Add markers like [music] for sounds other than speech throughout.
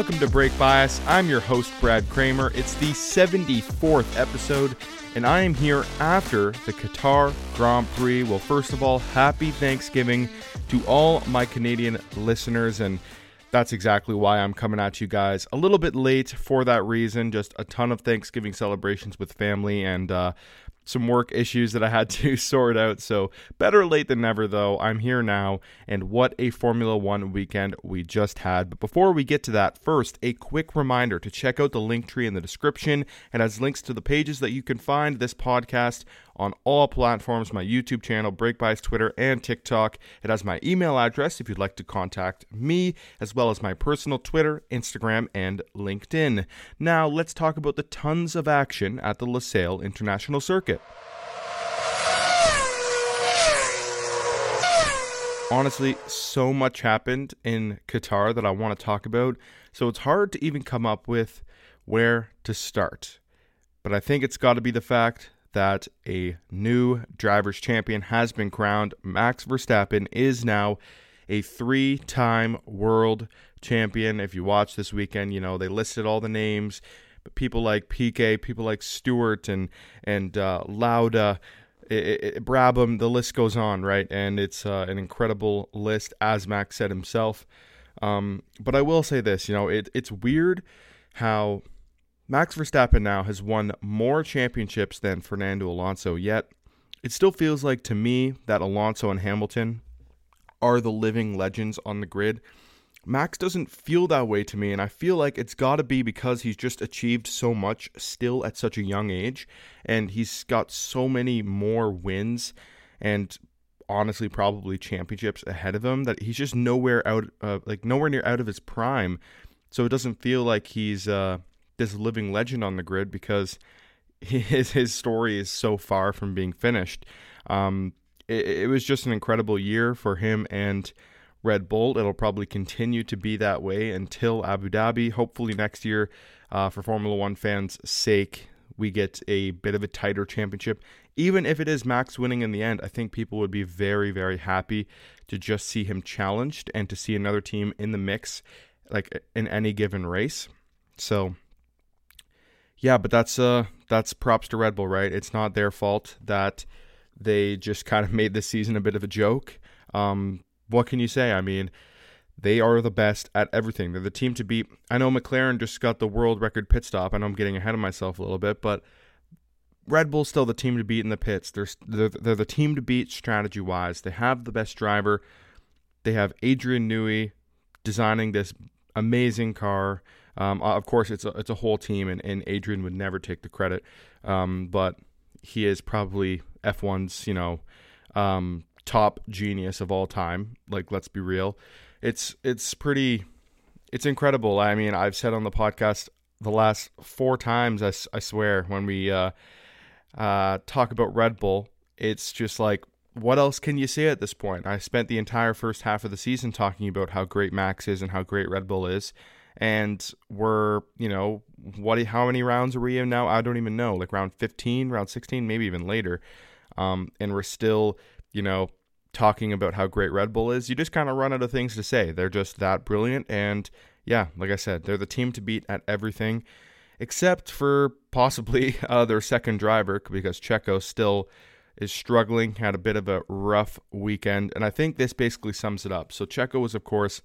welcome to Brake Bias. I'm your host, Brad Kramer. It's the 74th episode, and I am here after the Qatar Grand Prix. Well, first of all, happy Thanksgiving to all my Canadian listeners, and that's exactly why I'm coming at you guys a little bit late for that reason. Just a ton of Thanksgiving celebrations with family, and uh, some work issues that I had [laughs] to sort out. So, better late than never, though. I'm here now, and what a Formula One weekend we just had. But before we get to that, first, a quick reminder to check out the link tree in the description. It has links to the pages that you can find this podcast on all platforms my YouTube channel, BrakeBias Twitter, and TikTok. It has my email address if you'd like to contact me, as well as my personal Twitter, Instagram, and LinkedIn. Now, let's talk about the tons of action at the Losail International Circuit. Honestly, so much happened in Qatar that I want to talk about, so it's hard to even come up with where to start. But I think it's got to be the fact that a new drivers' champion has been crowned. Max Verstappen is now a three time world champion. If you watch this weekend, you know, they listed all the names. But people like Piquet, people like Stewart and and uh, Lauda, it, it, Brabham, the list goes on, right? And it's uh, an incredible list, as Max said himself. Um, but I will say this, you know, it, it's weird how Max Verstappen now has won more championships than Fernando Alonso, yet it still feels like to me that Alonso and Hamilton are the living legends on the grid. Max doesn't feel that way to me, and I feel like it's got to be because he's just achieved so much still at such a young age, and he's got so many more wins and honestly probably championships ahead of him that he's just nowhere out, uh, like nowhere near out of his prime. So it doesn't feel like he's uh, this living legend on the grid because [laughs] his his story is so far from being finished. Um, it, it was just an incredible year for him and Red Bull. It'll probably continue to be that way until Abu Dhabi. Hopefully next year, uh, for Formula One fans' sake, we get a bit of a tighter championship. Even if it is Max winning in the end, I think people would be very, very happy to just see him challenged and to see another team in the mix, like in any given race. So yeah, but that's uh that's props to Red Bull, right? It's not their fault that they just kind of [laughs] made this season a bit of a joke. Um, what can you say? I mean, they are the best at everything. They're the team to beat. I know McLaren just got the world record pit stop. Know I'm getting ahead of myself a little bit, but Red Bull's still the team to beat in the pits. They're they're, they're the team to beat strategy wise. They have the best driver. They have Adrian Newey designing this amazing car. Um, uh, of course, it's a, it's a whole team, and, and Adrian would never take the credit, um, but he is probably F1's you know um, top genius of all time. Like, let's be real, it's it's pretty, it's incredible. I mean, I've said on the podcast the last four times, I, I swear, when we uh, uh, talk about Red Bull, it's just like what else can you say at this point? I spent the entire first half of the season talking about how great Max is and how great Red Bull is and we're you know what how many rounds are we in now? I don't even know like round 15 round 16 maybe even later. Um, and we're still you know talking about how great red bull is. You just kind of run out of things to say. They're just that brilliant and yeah like i said they're the team to beat at everything except for possibly [laughs] uh, their second driver because checo still is struggling had a bit of a rough weekend and i think this basically sums it up. So checo was of course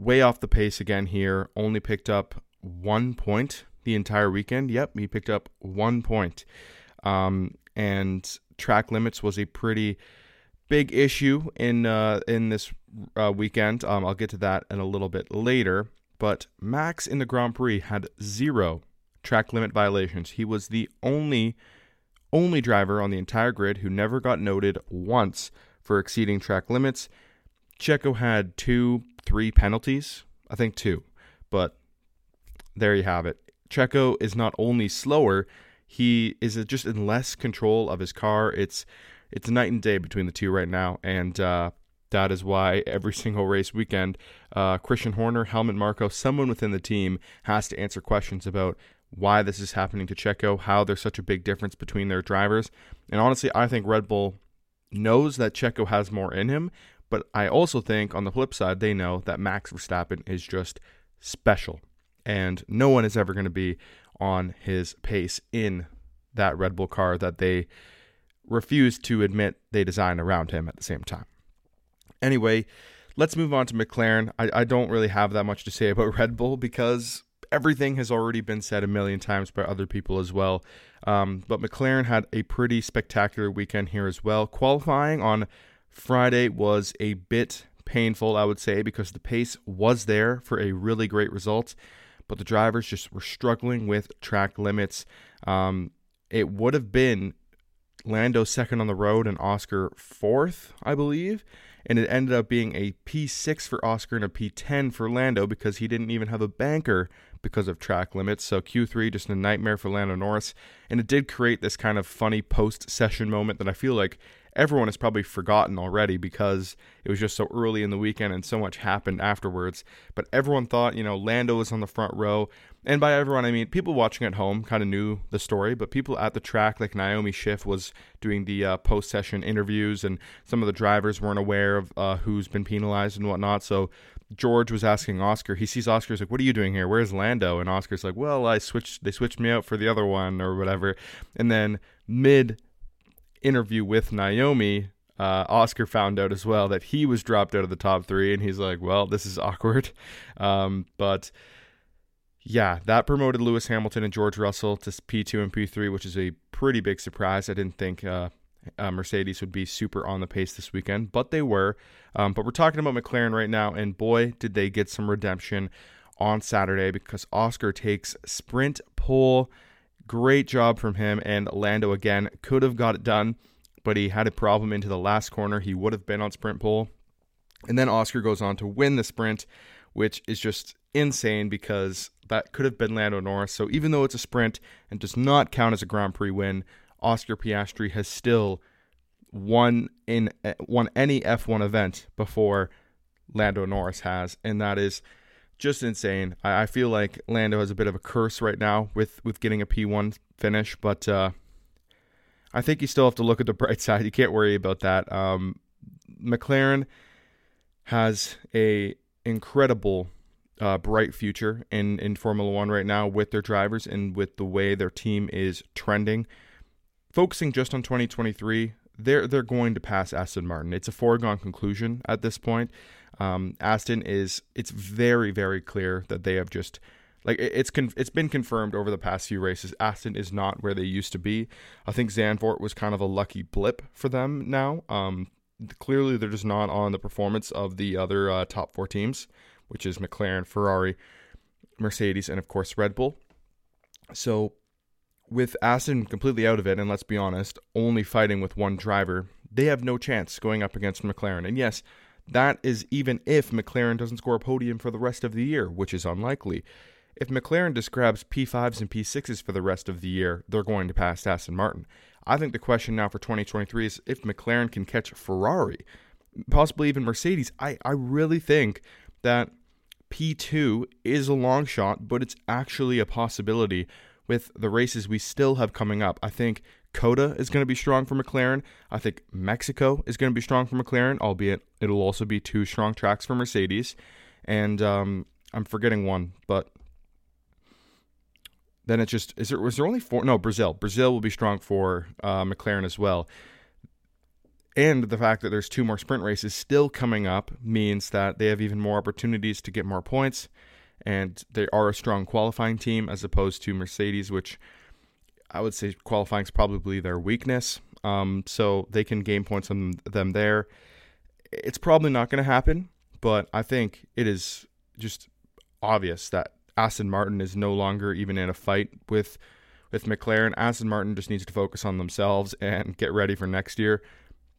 way off the pace again here. Only picked up one point the entire weekend. Yep, he picked up one point. Um, and track limits was a pretty big issue in uh, in this uh, weekend. Um, I'll get to that in a little bit later. But Max in the Grand Prix had zero track limit violations. He was the only only driver on the entire grid who never got noted once for exceeding track limits. Checo had two three penalties. I think two. But there you have it. Checo is not only slower, he is just in less control of his car. It's it's night and day between the two right now, and uh, that is why every [laughs] single race weekend, uh, Christian Horner, Helmut Marko, someone within the team has to answer questions about why this is happening to Checo, how there's such a big difference between their drivers. And honestly, I think Red Bull knows that Checo has more in him, but I also think on the flip side, they know that Max Verstappen is just special. And no one is ever going to be on his pace in that Red Bull car that they refuse to admit they designed around him at the same time. Anyway, let's move on to McLaren. I, I don't really have that much to say about [laughs] Red Bull because everything has already been said a million times by other people as well. Um, but McLaren had a pretty spectacular weekend here as well. Qualifying on Friday was a bit painful, I would say, because the pace was there for a really great result, but the drivers just were struggling with track limits. Um, it would have been Lando second on the road and Oscar fourth, I believe. And it ended up being a P6 for Oscar and a P10 for Lando because he didn't even have a banker because of track limits. So Q3 just a nightmare for Lando Norris. And it did create this kind of funny post session moment that I feel like everyone has probably forgotten already because it was just so early in the weekend and so much happened afterwards. But everyone thought, you know, Lando was on the front row. And by everyone, I mean people watching at home kind of knew the story, but people at the track, like Naomi Schiff, was doing the uh, post session interviews, and some of the drivers weren't aware of uh, who's been penalized and whatnot. So George was asking Oscar. He sees Oscar's like, "What are you doing here? Where's Lando?" And Oscar's like, "Well, I switched. They switched me out for the other one or whatever." And then mid interview with Naomi, uh, Oscar found out as well that he was dropped out of the top three, and he's like, "Well, this is [laughs] awkward." Um, but yeah, that promoted Lewis Hamilton and George Russell to P2 and P3, which is a pretty big surprise. I didn't think uh, uh, Mercedes would be super on the pace this weekend, but they were. Um, but we're talking about McLaren right now, and boy, did they get some redemption on Saturday because Oscar takes sprint pole. Great job from him, and Lando again could have got it done, but he had a problem into the last corner. He would have been on sprint pole. And then Oscar goes on to win the sprint, which is just insane because that could have been Lando Norris. So even though it's a sprint and does not count as a Grand Prix win, Oscar Piastri has still won in eh, won any F1 event before Lando Norris has, and that is just insane. I, I, feel like Lando has a bit of a curse right now with with getting a P1 finish, but uh, I think you still have to look at the [laughs] bright side. You can't worry about that. Um, McLaren has a incredible uh, bright future in, in Formula One right now with their drivers and with the way their team is trending. Focusing just on 2023, they're they're going to pass Aston Martin. It's a foregone conclusion at this point. Um, Aston is it's very very clear that they have just like it's con- it's been confirmed over the past few races. Aston is not where they used to be. I think Zandvoort was kind of a lucky blip for them now. Um, clearly, they're just not on the performance of the other uh, top four teams which is McLaren, Ferrari, Mercedes, and of course Red Bull. So, with Aston completely out of it, and let's be honest, only fighting with one driver, they have no chance going up against McLaren. And yes, that is even if McLaren doesn't score a podium for the rest of the year, which is unlikely. If McLaren just grabs P5s and P6s for the rest of the year, they're going to pass Aston Martin. I think the question now for 2023 is if McLaren can catch Ferrari, possibly even Mercedes. I, I really think that P2 is a long shot, but it's actually a possibility with the races we still have coming up. I think COTA is going to be strong for McLaren. I think Mexico is going to be strong for McLaren, albeit it'll also be two strong tracks for Mercedes. And um, I'm forgetting one, but then it just is there was there only four? No, Brazil. Brazil will be strong for uh, McLaren as well and the fact that there's two more sprint races still coming up means that they have even more opportunities to get more points and they are a strong qualifying team as opposed to Mercedes which I would say qualifying is probably their weakness. Um, so they can gain points on them there. It's probably not going to happen but I think it is just obvious that Aston Martin is no longer even in a fight with with McLaren. Aston Martin just needs to focus on themselves and get ready for next year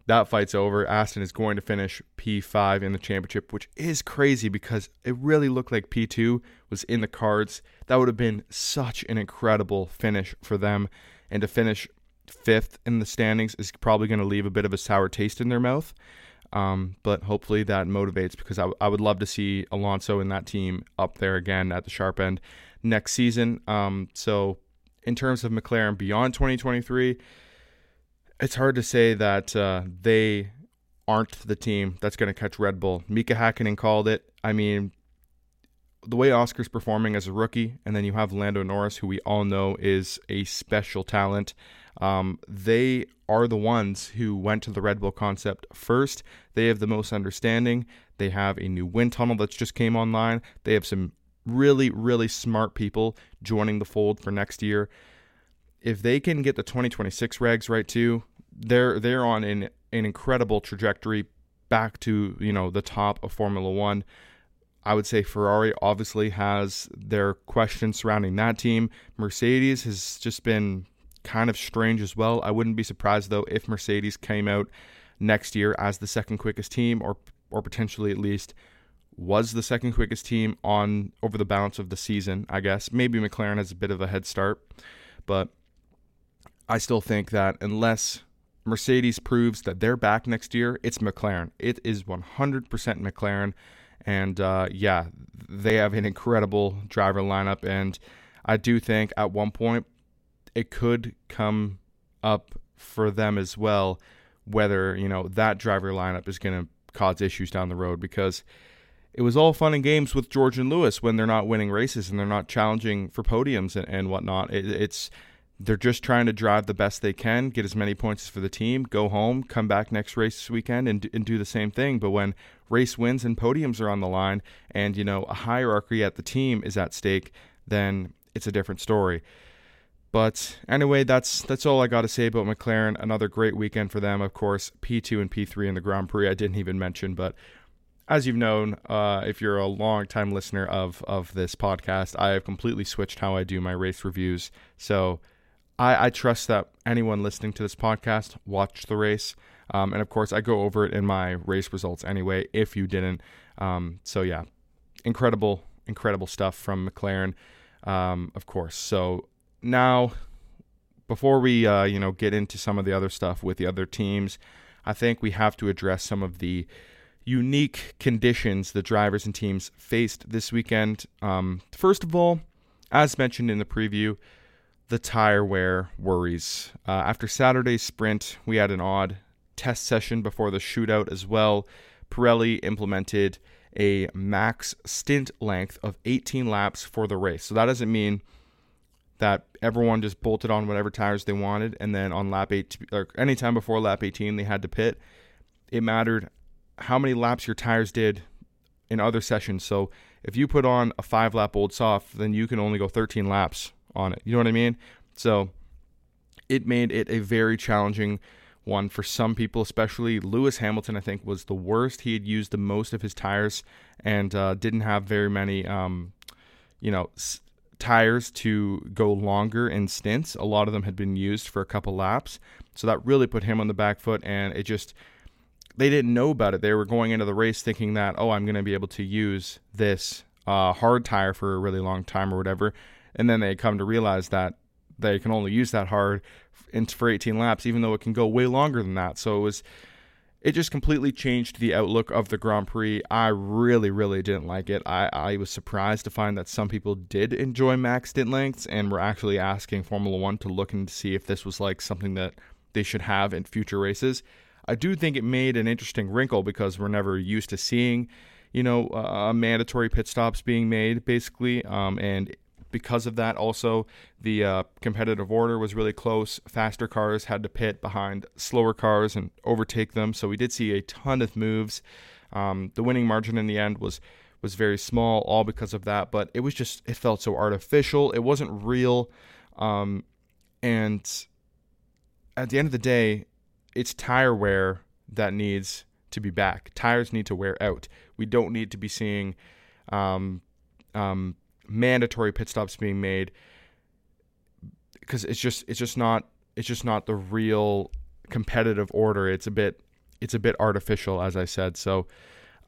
that fight's over. Aston is going to finish P5 in the championship, which is crazy because it really looked like P2 was in the cards. That would have been such an incredible finish for them. And to finish fifth in the standings is probably going to leave a bit of a sour taste in their mouth. Um, but hopefully that motivates because I, w- I would love to see Alonso and that team up there again at the sharp end next season. Um, so, in terms of McLaren beyond 2023, it's hard to say that uh, they aren't the team that's going to catch Red Bull. Mika Hakkinen called it. I mean, the way Oscar's performing as a rookie, and then you have Lando Norris, who we all know is a special talent. Um, they are the ones who went to the Red Bull concept first. They have the most understanding. They have a new wind tunnel that's just came online. They have some really, really smart people joining the fold for next year. If they can get the 2026 regs right too, they're they're on an, an incredible trajectory back to you know the top of Formula One. I would say Ferrari obviously has their questions surrounding that team. Mercedes has just been kind of strange as well. I wouldn't be surprised though if Mercedes came out next year as the second quickest team or or potentially at least was the second quickest team on over the balance of the season, I guess. Maybe McLaren has a bit of a head start, but I still think that unless Mercedes proves that they're back next year, it's McLaren. It is 100% McLaren. And uh, yeah, they have an incredible driver lineup. And I do think at one point it could come up for them as well whether, you know, that driver lineup is going to cause issues down the road because it was all fun and games with George and Lewis when they're not winning races and they're not challenging for podiums and, and whatnot. It, it's they're just trying to drive the best they can, get as many points for the team, go home, come back next race this weekend, and, and do the same thing. But when race wins and podiums are on the line, and you know a hierarchy at the team is at stake, then it's a different story. But anyway, that's that's all I got to say about McLaren. Another great weekend for them, of course. P2 and P3 in the Grand Prix. I didn't even mention, but as you've known, uh, if you're a long time listener of of this podcast, I have completely switched how I do my race reviews. So I, I trust that anyone listening to this podcast watched the race. Um, and of course, I go over it in my race results anyway, if you didn't. Um, so, yeah, incredible, incredible stuff from McLaren, um, of course. So, now, before we, uh, you know, get into some of the other stuff with the other teams, I think we have to address some of the unique conditions the drivers and teams faced this weekend. Um, first of all, as mentioned in the preview, the tire wear worries. Uh, after Saturday's sprint, we had an odd test session before the shootout as well. Pirelli implemented a max stint length of 18 laps for the race. So that doesn't mean that everyone just bolted on whatever tires they wanted, and then on lap 8 or anytime before lap 18 they had to pit. It mattered how many laps your tires did in other sessions. So if you put on a five lap old soft, then you can only go 13 laps on it. You know what I mean? So it made it a very challenging one for some people, especially Lewis Hamilton. I think was the worst. He had used the most of his tires and uh, didn't have very many, um, you know, s- tires to go longer in stints. A lot of them had been used for a couple laps, so that really put him on the back foot. And it just they didn't know about it. They were going into the race thinking that oh, I'm going to be able to use this uh, hard tire for a really long time or whatever and then they come to realize that they can only use that hard for 18 laps, even though it can go way longer than that. So it was, it just completely changed the outlook of the Grand Prix. I really, really didn't like it. I, I was surprised to find that some people did enjoy max stint lengths and were actually asking Formula One to look and see if this was like something that they should have in future races. I do think it made an interesting wrinkle because we're never used to seeing, you know, uh, mandatory pit stops being made, basically. Um, and because of that, also the uh, competitive order was really close. Faster cars had to pit behind slower cars and overtake them. So we did see a ton of moves. Um, the winning margin in the end was was very small, all because of that. But it was just it felt so artificial. It wasn't real. Um, and at the end of the day, it's tire wear that needs to be back. Tires need to wear out. We don't need to be seeing um, um, mandatory pit stops being made because it's just it's just not it's just not the real competitive order. It's a bit it's a bit artificial, as I said. So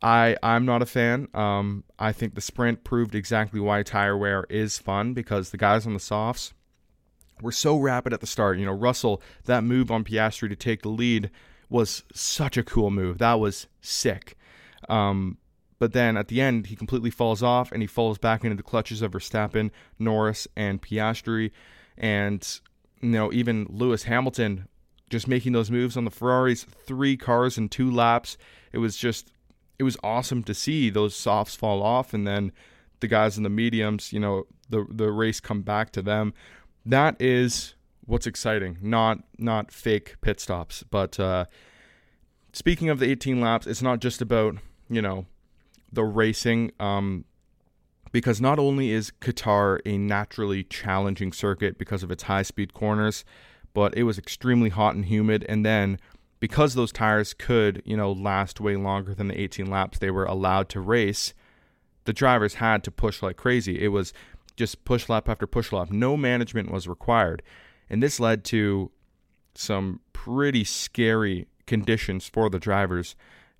I I'm not a fan. Um, I think the sprint proved exactly why tire wear is fun because the guys on the softs were so rapid at the start. You know, Russell that move on Piastri to take the lead was such a cool move. That was sick. Um, but then at the end, he completely falls off and he falls back into the clutches of Verstappen, Norris, and Piastri. And, you know, even Lewis Hamilton just making those moves on the Ferraris, three cars in two laps. It was just, it was awesome to see those softs fall off. And then the guys in the mediums, you know, the the race come back to them. That is what's exciting, not not fake pit stops. But uh, speaking of the 18 laps, it's not just about you know the racing. Um, because not only is Qatar a naturally challenging circuit because of its high speed corners, but it was extremely hot and humid. And then because those tires could, you know, last way longer than the 18 laps they were allowed to race, the drivers had to push like crazy. It was just push lap after push lap. No management was required. And this led to some pretty scary conditions for the drivers.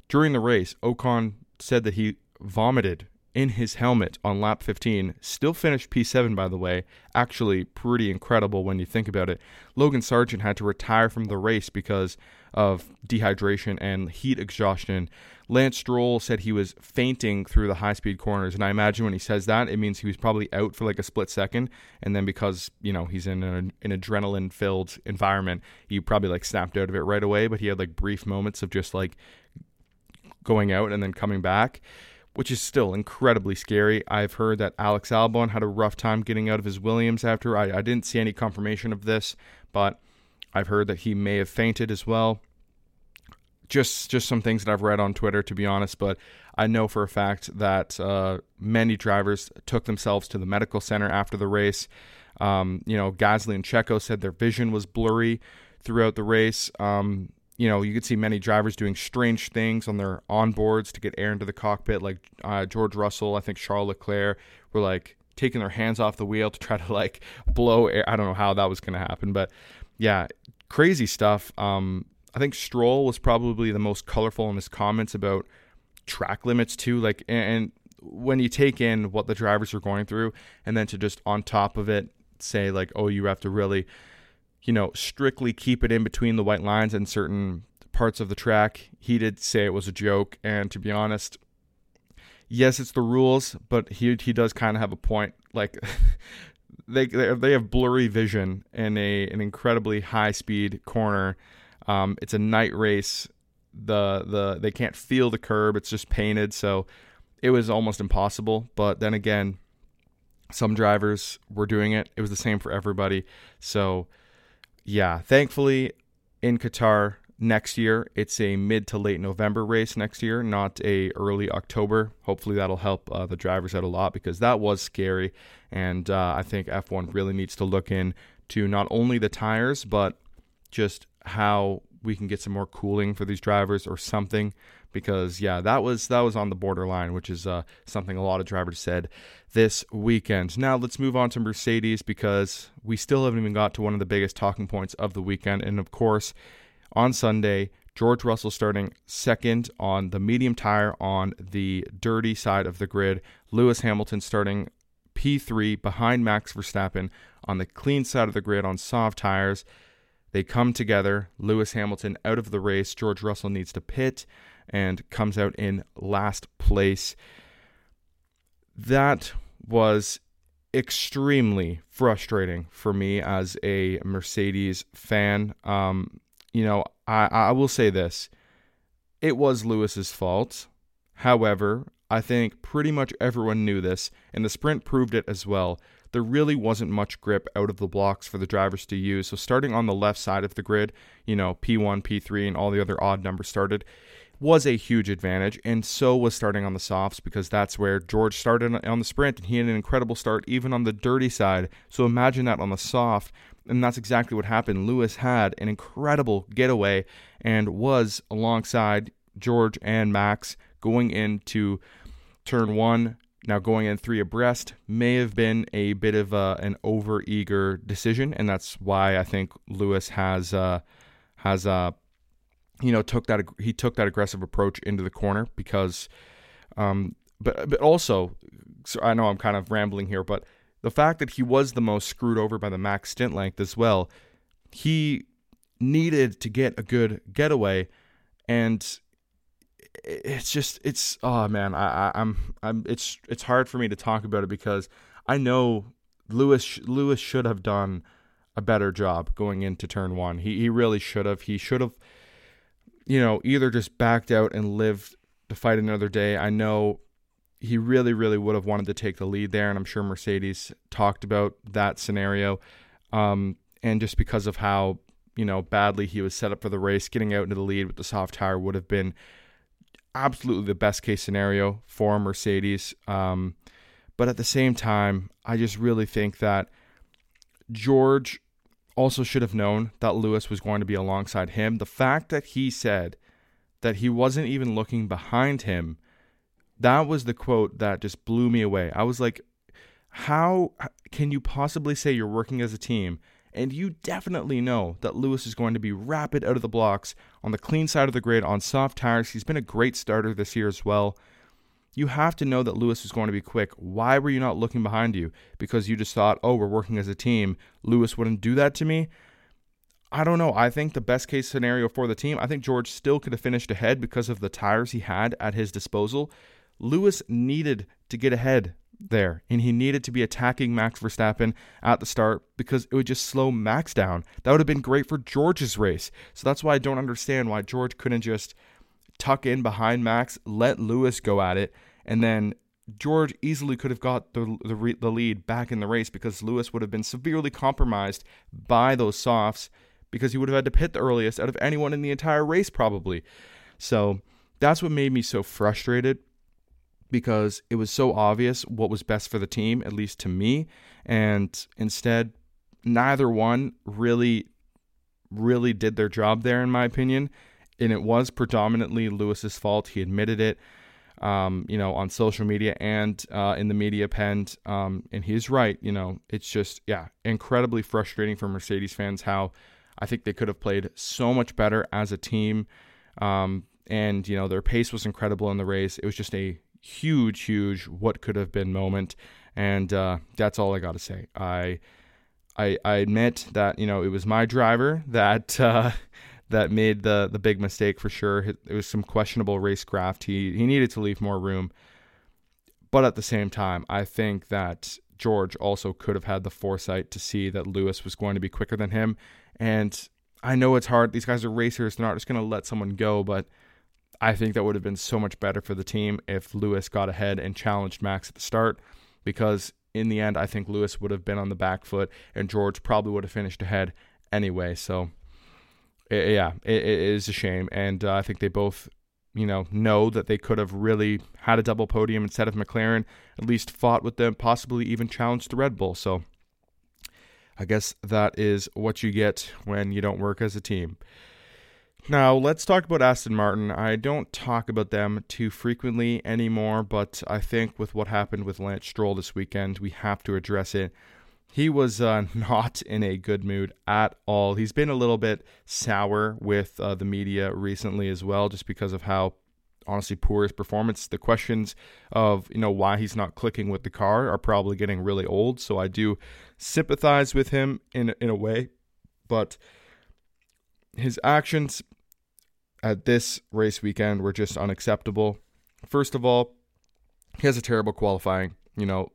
During the race, Ocon said that he vomited in his helmet on lap 15. Still finished P7, by the way. Actually, pretty incredible when you think about it. Logan Sargeant had to retire from the race because of dehydration and heat exhaustion. Lance Stroll said he was fainting through the high speed corners. And I imagine when he says that, it means he was probably out for like a split second. And then because, you know, he's in an, an adrenaline filled environment, he probably like snapped out of it right away. But he had like brief moments of just like going out and then coming back which is still incredibly scary. I've heard that Alex Albon had a rough time getting out of his Williams after. I, I didn't see any confirmation of this, but I've heard that he may have fainted as well. Just just some things that I've read on Twitter, to be honest, but I know for a fact that uh, many drivers took themselves to the medical center after the race. Um, you know, Gasly and Checo said their vision was blurry throughout the race. Um, you know, you could see many drivers doing strange things on their onboards to get air into the cockpit, like uh, George Russell, I think Charles Leclerc were like taking their hands off the wheel to try to like blow air. I don't know how that was going to happen, but yeah, crazy stuff. Um, I think Stroll was probably the most colorful in his comments about track limits too. Like, and when you take in what the drivers are going through, and then to just on top of it say like, oh, you have to really you know, strictly keep it in between the white lines and certain parts of the track. He did say it was a joke, and to be honest, yes, it's the rules, but he he does kind of have a point. Like [laughs] they they have blurry vision in a an incredibly high speed corner. Um, it's a night race. The the they can't feel the curb. It's just painted, so it was almost impossible. But then again, some drivers were doing it. It was the same for everybody. So yeah, thankfully in Qatar next year, it's a mid to late November race next year, not a early October. Hopefully that'll help uh, the drivers out a lot because that was scary, and uh, I think F1 really needs to look into not only the tires but just how we can get some more cooling for these drivers or something because yeah that was that was on the borderline which is uh, something a lot of drivers said this weekend. Now let's move on to mercedes because we still haven't even got to one of the biggest talking points of the weekend. And of course on sunday george russell starting second on the medium tire on the dirty side of the grid. Lewis hamilton starting p3 behind max verstappen on the clean side of the grid on soft tires. They come together. Lewis Hamilton out of the race. George Russell needs to pit and comes out in last place. That was extremely frustrating for me as a Mercedes fan. Um, you know, I, I will say this it was Lewis's fault. However, I think pretty much everyone knew this, and the sprint proved it as well there really wasn't much grip out of the blocks for the drivers to use. So starting on the left side of the grid, you know, P1, P3, and all the other odd numbers started was a huge advantage, and so was starting on the softs because that's where George started on the sprint, and he had an incredible start even on the dirty side. So imagine that on the soft, and that's exactly what happened. Lewis had an incredible getaway and was alongside George and Max going into turn one now, going in three abreast may have been a bit of a, an over eager decision, and that's why I think Lewis has uh, has uh, you know took that he took that aggressive approach into the corner because, um, but but also, so I know I'm kind of rambling here, but the fact that he was the most screwed over by the max stint length as well, he needed to get a good getaway, and it's just it's oh man I, I I'm I'm it's it's hard for me to talk about it because I know Lewis Lewis should have done a better job going into turn one. He he really should have. He should have, you know, either just backed out and lived to fight another day. I know he really, really would have wanted to take the lead there, and I'm sure Mercedes talked about that scenario. Um, and just because of how you know badly he was set up for the race, getting out into the lead with the soft tire would have been absolutely the best case scenario for Mercedes. Um, but at the same time, I just really think that George also should have known that Lewis was going to be alongside him. The fact that he said that he wasn't even looking behind him, that was the quote that just blew me away. I was like, how can you possibly say you're working as a team and you definitely know that Lewis is going to be rapid out of the blocks on the clean side of the grid on soft tires. He's been a great starter this year as well. You have to know that Lewis was going to be quick. Why were you not looking behind you? Because you just thought, oh, we're working as a team. Lewis wouldn't do that to me. I don't know. I think the best case scenario for the team, I think George still could have finished ahead because of the tires he had at his disposal. Lewis needed to get ahead there, and he needed to be attacking Max Verstappen at the start because it would just slow Max down. That would have been great for George's race. So that's why I don't understand why George couldn't just tuck in behind Max, let Lewis go at it, and then George easily could have got the, the, the lead back in the race because Lewis would have been severely compromised by those softs because he would have had to pit the earliest out of anyone in the entire race probably. So that's what made me so frustrated because it was so obvious what was best for the team, at least to me. And instead, neither one really, really did their job there, in my opinion. And it was predominantly Lewis's fault. He admitted it, um, you know, on social media and uh, in the media pen. Um, and he's right. You know, it's just, yeah, incredibly frustrating for Mercedes fans how I think they could have played so much better as a team. Um, and, you know, their pace was incredible in the race. It was just a huge, huge what could have been moment, and uh, that's all I got to say. I, I, I admit that you know it was my driver that uh, that made the the big mistake for sure. It was some questionable racecraft. He he needed to leave more room, but at the same time, I think that George also could have had the foresight to see that Lewis was going to be quicker than him. And I know it's hard. These guys are racers. They're not just going to let someone go, but I think that would have been so much better for the team if Lewis got ahead and challenged Max at the start because in the end, I think Lewis would have been on the back foot and George probably would have finished ahead anyway. So, it, yeah, it, it is a shame. And uh, I think they both, you know, know that they could have really had a double podium instead of McLaren, at least fought with them, possibly even challenged the Red Bull. So, I guess that is what you get when you don't work as a team. Now, let's talk about Aston Martin. I don't talk about them too frequently anymore, but I think with what happened with Lance Stroll this weekend, we have to address it. He was uh, [laughs] not in a good mood at all. He's been a little bit sour with uh, the media recently as well, just because of how honestly poor his performance. The questions of you know why he's not clicking with the car are probably getting really old. So I do sympathize with him in in a way, but his actions at this race weekend were just unacceptable. First of all, he has a terrible qualifying. You know,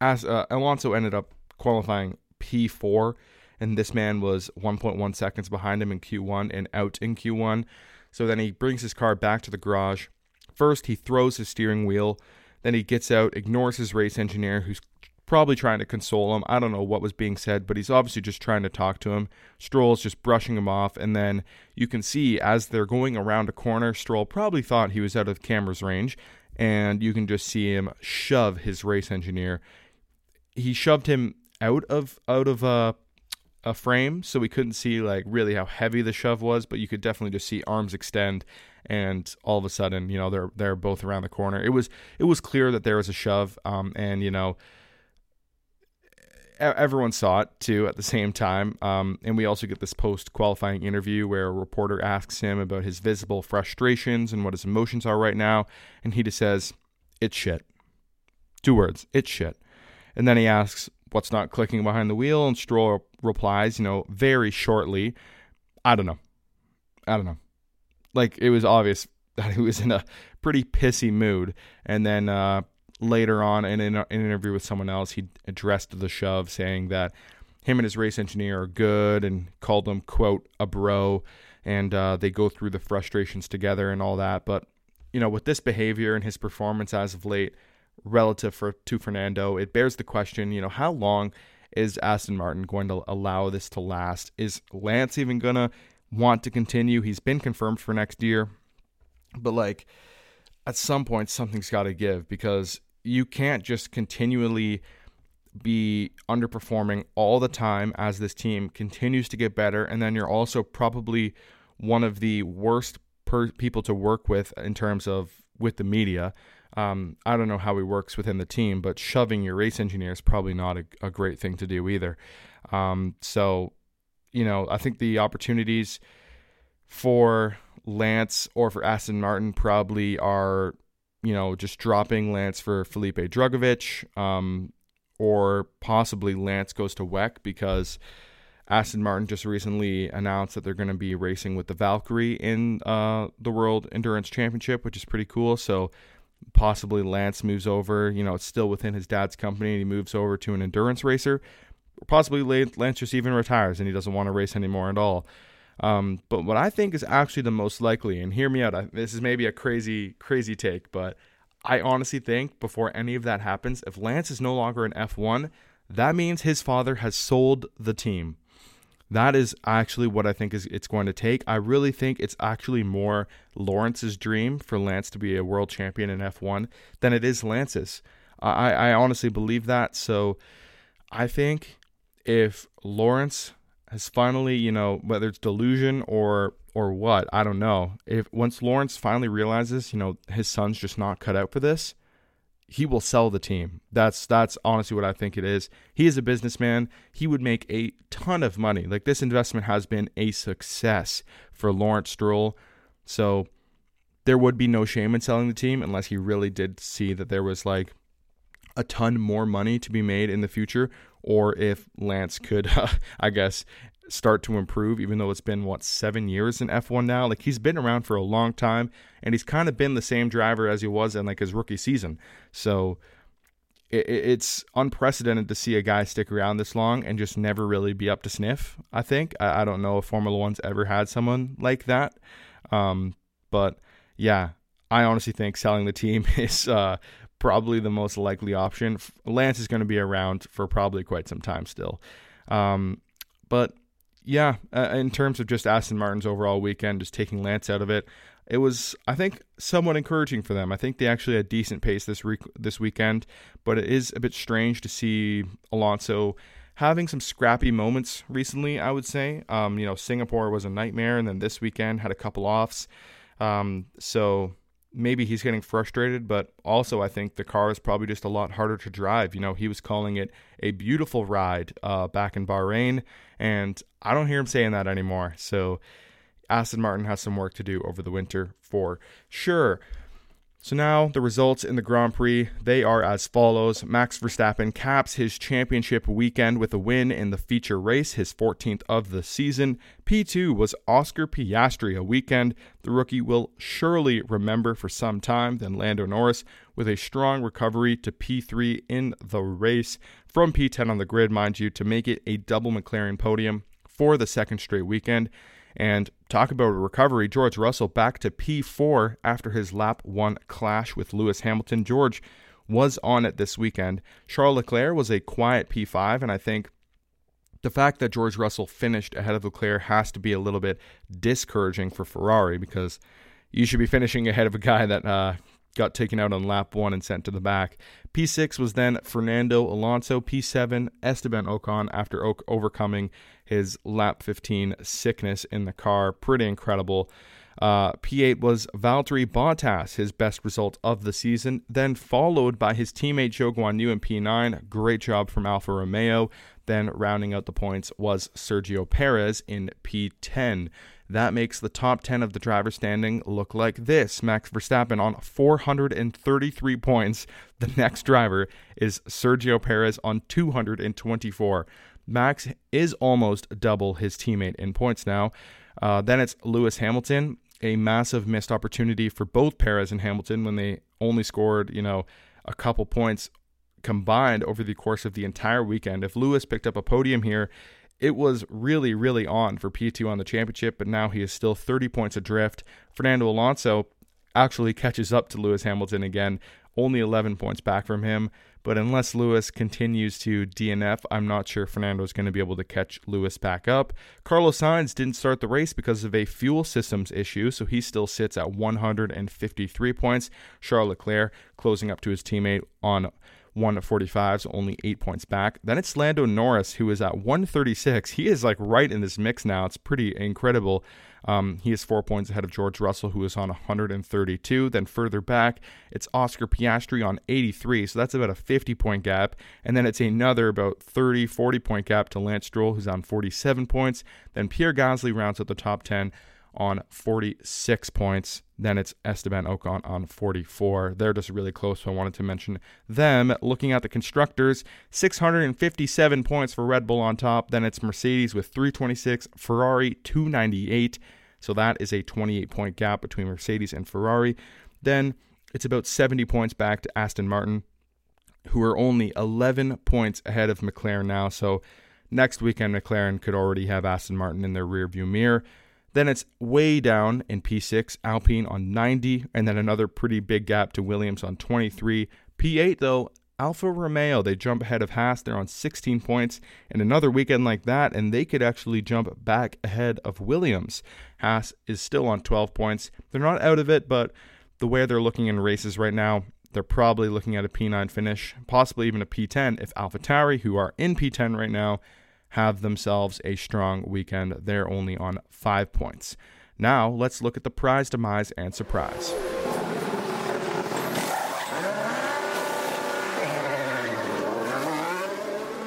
as uh, Alonso ended up qualifying P4, and this man was 1.1 seconds behind him in Q1 and out in Q1. So then he brings his car back to the garage. First, he throws his steering wheel. Then he gets out, ignores his race engineer, who's probably trying to console him. I don't know what was being said, but he's obviously just trying to talk to him. Stroll's just brushing him off, and then you can see as they're going around a corner, Stroll probably thought he was out of the camera's range, and you can just see him shove his race engineer. He shoved him out of out of a a frame, so we couldn't see like really how heavy the shove was, but you could definitely just see arms extend and all of a sudden, you know, they're they're both around the corner. It was it was clear that there was a shove, um, and you know, everyone saw it too at the [laughs] same time. Um, and we also get this post qualifying interview where a reporter asks him about his visible frustrations and what his emotions are right now. And he just says, It's shit. Two words, it's shit. And then he asks, What's not clicking behind the wheel? And Stroll replies, you know, very shortly, I don't know. I don't know. Like it was obvious [laughs] that he was in a pretty pissy mood. And then uh, later on in an, in an interview with someone else, he addressed the shove, saying that him and his race engineer are good and called him, quote, a bro. And uh, they go through the frustrations together and all that. But, you know, with this behavior and his performance as of late, relative for to Fernando. It bears the question, you know, how long is Aston Martin going to allow this to last? Is Lance even going to want to continue? He's been confirmed for next year. But like at some point something's got to give because you can't just continually be underperforming all the time as this team continues to get better and then you're also probably one of the worst per- people to work with in terms of with the media um, I don't know how he works within the team, but shoving your race engineer is probably not a, a great thing to do either. Um, so, you know, I think the opportunities for Lance or for Aston Martin probably are, you know, just dropping Lance for Felipe Drugovich, um, or possibly Lance goes to WEC because Aston Martin just recently announced that they're going to be racing with the Valkyrie in uh, the World Endurance Championship, which is pretty cool. So possibly Lance moves over. You know, it's still within his dad's company, and he moves over to an endurance racer. Possibly Lance just even retires and he doesn't want to race anymore at all. Um, but what I think is actually the most likely, and hear me out, I, this is maybe a crazy, crazy take, but I honestly think before any of that happens, if Lance is no longer in F1, that means his father has sold the team. That is actually what I think is it's going to take. I really think it's actually more Lawrence's dream for Lance to be a world champion in F1 than it is Lance's. I, I honestly believe that. So I think if Lawrence has finally, you know, whether it's delusion or or what, I don't know. If once Lawrence finally realizes, you know, his son's just not cut out for this, he will sell the team. That's that's honestly what I think it is. He is a businessman. He would make a ton of money. Like this investment has been a success for Lawrence Stroll. So there would be no shame in selling the team unless he really did see that there was like a ton more money to be made in the future or if Lance could uh, [laughs] I guess start to improve, even though it's been what seven years in F1 now. Like he's been around for a long time, and he's kind of been the same driver as he was in like his rookie season. So it, it's unprecedented to see a guy stick around this long and just never really be up to sniff. I think I, I don't know if Formula One's ever had someone like that, um, but yeah, I honestly think selling the team [laughs] is uh, probably the most likely option. Lance is going to be around for probably quite some time still. Um, but yeah, uh, in terms of just Aston Martin's overall weekend, just taking Lance out of it, it was I think somewhat encouraging for them. I think they actually had decent pace this re- this weekend, but it is a bit strange to see Alonso having some scrappy moments recently. I would say, um, you know, Singapore was a nightmare, and then this weekend had a couple offs. Um, so maybe he's getting frustrated, but also I think the car is probably just a lot harder to drive. You know, he was calling it a beautiful ride uh, back in Bahrain, and I don't hear him saying that anymore. So Aston Martin has some work to do over the winter for sure. So now the results in the Grand Prix, they are as follows. Max Verstappen caps his championship weekend with a win in the feature race, his 14th of the season. P2 was Oscar Piastri, a weekend the rookie will surely remember for some time, then Lando Norris with a strong recovery to P3 in the race from P10 on the grid, mind you, to make it a double McLaren podium for the second straight weekend. And talk about recovery. George Russell back to P4 after his lap one clash with Lewis Hamilton. George was on it this weekend. Charles Leclerc was a quiet P5, and I think the fact that George Russell finished ahead of Leclerc has to be a little bit discouraging for Ferrari because you should be finishing ahead of a guy that uh, got taken out on lap one and sent to the back. P6 was then Fernando Alonso. P7, Esteban Ocon after o- overcoming his lap 15 sickness in the car. Pretty incredible. Uh, P8 was Valtteri Bottas, his best result of the season, then followed by his teammate Zhou Guanyu in P9. Great job from Alfa Romeo. Then rounding out the points was Sergio Perez in P10. That makes the top 10 of the driver standing look like this Max Verstappen on 433 points. The next driver is Sergio Perez on 224. Max is almost double his teammate in points now. Uh, then it's Lewis Hamilton, a massive missed opportunity for both Perez and Hamilton when they only scored, you know, a couple points combined over the course of the entire weekend. If Lewis picked up a podium here, it was really, really on for P2 on the championship, but now he is still 30 points adrift. Fernando Alonso actually catches up to Lewis Hamilton again, only 11 points back from him. But unless Lewis continues to DNF, I'm not sure Fernando is going to be able to catch Lewis back up. Carlos Sainz didn't start the race because of a fuel systems issue, so he still sits at 153 points. Charles Leclerc closing up to his teammate on 145, so only eight points back. Then it's Lando Norris, who is at 136. He is like right in this mix now. It's pretty incredible. Um, he is four points ahead of George Russell, who is on 132. Then further back, it's Oscar Piastri on 83. So that's about a 50 point gap. And then it's another about 30, 40 point gap to Lance Stroll, who's on 47 points. Then Pierre Gasly rounds out the top 10 on 46 points. Then it's Esteban Ocon on 44. They're just really close, so I wanted to mention them. Looking at the constructors, 657 points for Red Bull on top. Then it's Mercedes with 326, Ferrari 298. So that is a 28 point gap between Mercedes and Ferrari. Then it's about 70 points back to Aston Martin, who are only 11 points ahead of McLaren now. So next weekend, McLaren could already have Aston Martin in their rearview mirror. Then it's way down in P6, Alpine on 90, and then another pretty big gap to Williams on 23. P8, though, Alfa Romeo, they jump ahead of Haas. They're on 16 points. And another weekend like that, and they could actually jump back ahead of Williams. Haas is still on 12 points. They're not out of it, but the way they're looking in races right now, they're probably looking at a P9 finish, possibly even a P10 if AlphaTauri, who are in P10 right now, have themselves a strong weekend. They're only on five points. Now, let's look at the prize, demise, and surprise.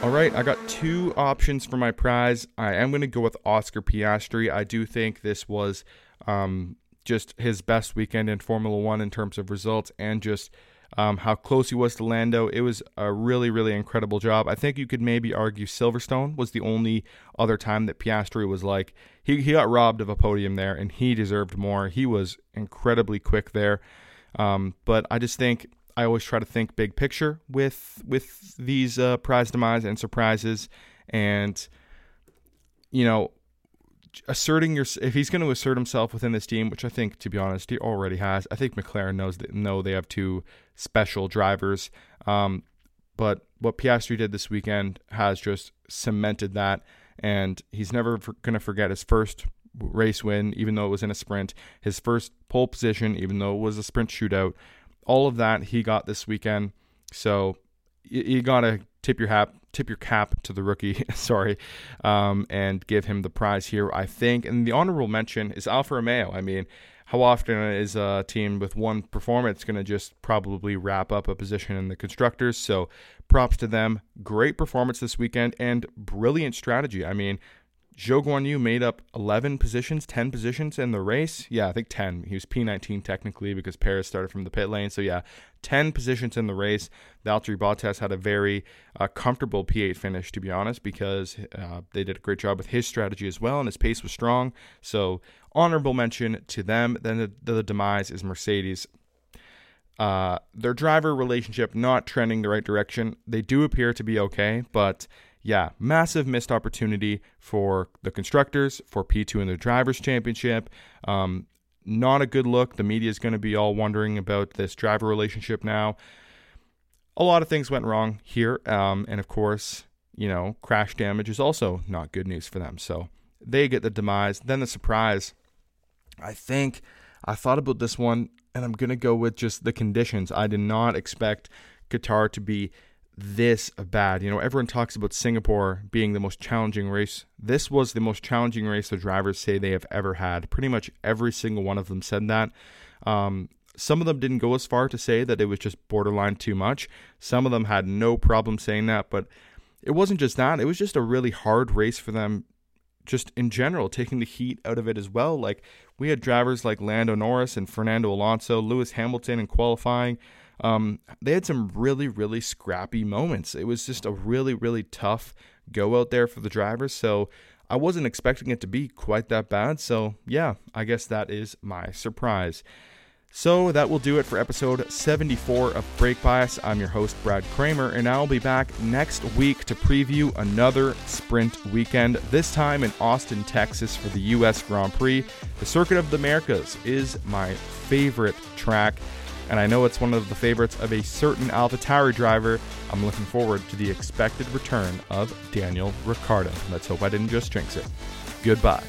All right, I got two options for my prize. I am going to go with Oscar Piastri. I do think this was um, just his best weekend in Formula One in terms of results and just um, how close he was to Lando. It was a really, really incredible job. I think you could maybe argue Silverstone was the only other time that Piastri was like, he, he got robbed of a podium there and he deserved more. He was incredibly quick there. Um, but I just think I always try to think big picture with with these uh, prize demise and surprises, and you know asserting your if he's going to assert himself within this team, which I think to be honest he already has. I think McLaren knows that know they have two special drivers. Um, but what Piastri did this weekend has just cemented that, and he's never going to forget his first race win, even though it was in a sprint. His first pole position, even though it was a sprint shootout. All of that he got this weekend. So you, you gotta tip your hat tip your cap to the rookie, [laughs] sorry, um, and give him the prize here, I think. And the honorable mention is Alfa Romeo. I mean, how often is a team with one performance going to just probably wrap up a position in the constructors? So props to them. Great performance this weekend and brilliant strategy. I mean, Zhou Guanyu made up 11 positions, 10 positions in the race. Yeah, I think 10. He was P19 technically because Perez started from the pit lane. So, yeah, 10 positions in the race. Valtteri Bottas had a very uh, comfortable P8 finish, to be honest, because uh, they did a great job with his strategy as well, and his pace was strong. So, honorable mention to them. Then the, the demise is Mercedes. Uh, their driver relationship not trending the right direction. They do appear to be okay, but yeah, massive missed opportunity for the constructors, for P2 in the Drivers' Championship. Um, not a good look. The media is going to be all wondering about this driver relationship now. A lot of things went wrong here. Um, and of course, you know, crash damage is also not good news for them. So they get the demise. Then the surprise. I think I thought about this one, and I'm going to go with just the conditions. I did not expect Qatar to be this bad. You know, everyone talks about Singapore being the most challenging race. This was the most challenging race the drivers say they have ever had. Pretty much every single one of them said that. Um, some of them didn't go as far to say that it was just borderline too much. Some of them had no problem saying that, but it wasn't just that. It was just a really hard race for them, just in general, taking the heat out of it as well. Like, we had drivers like Lando Norris and Fernando Alonso, Lewis Hamilton in qualifying. Um, they had some really, really scrappy moments. It was just a really, really tough go out there for the drivers. So I wasn't expecting it to be quite that bad. So, yeah, I guess that is my surprise. So that will do it for episode 74 of Brake Bias. I'm your host, Brad Kramer, and I'll be back next week to preview another sprint weekend, this time in Austin, Texas for the U.S. Grand Prix. The Circuit of the Americas is my favorite track, and I know it's one of the favorites of a certain AlphaTauri driver. I'm looking forward to the expected return of Daniel Ricciardo. Let's hope I didn't just jinx it. Goodbye.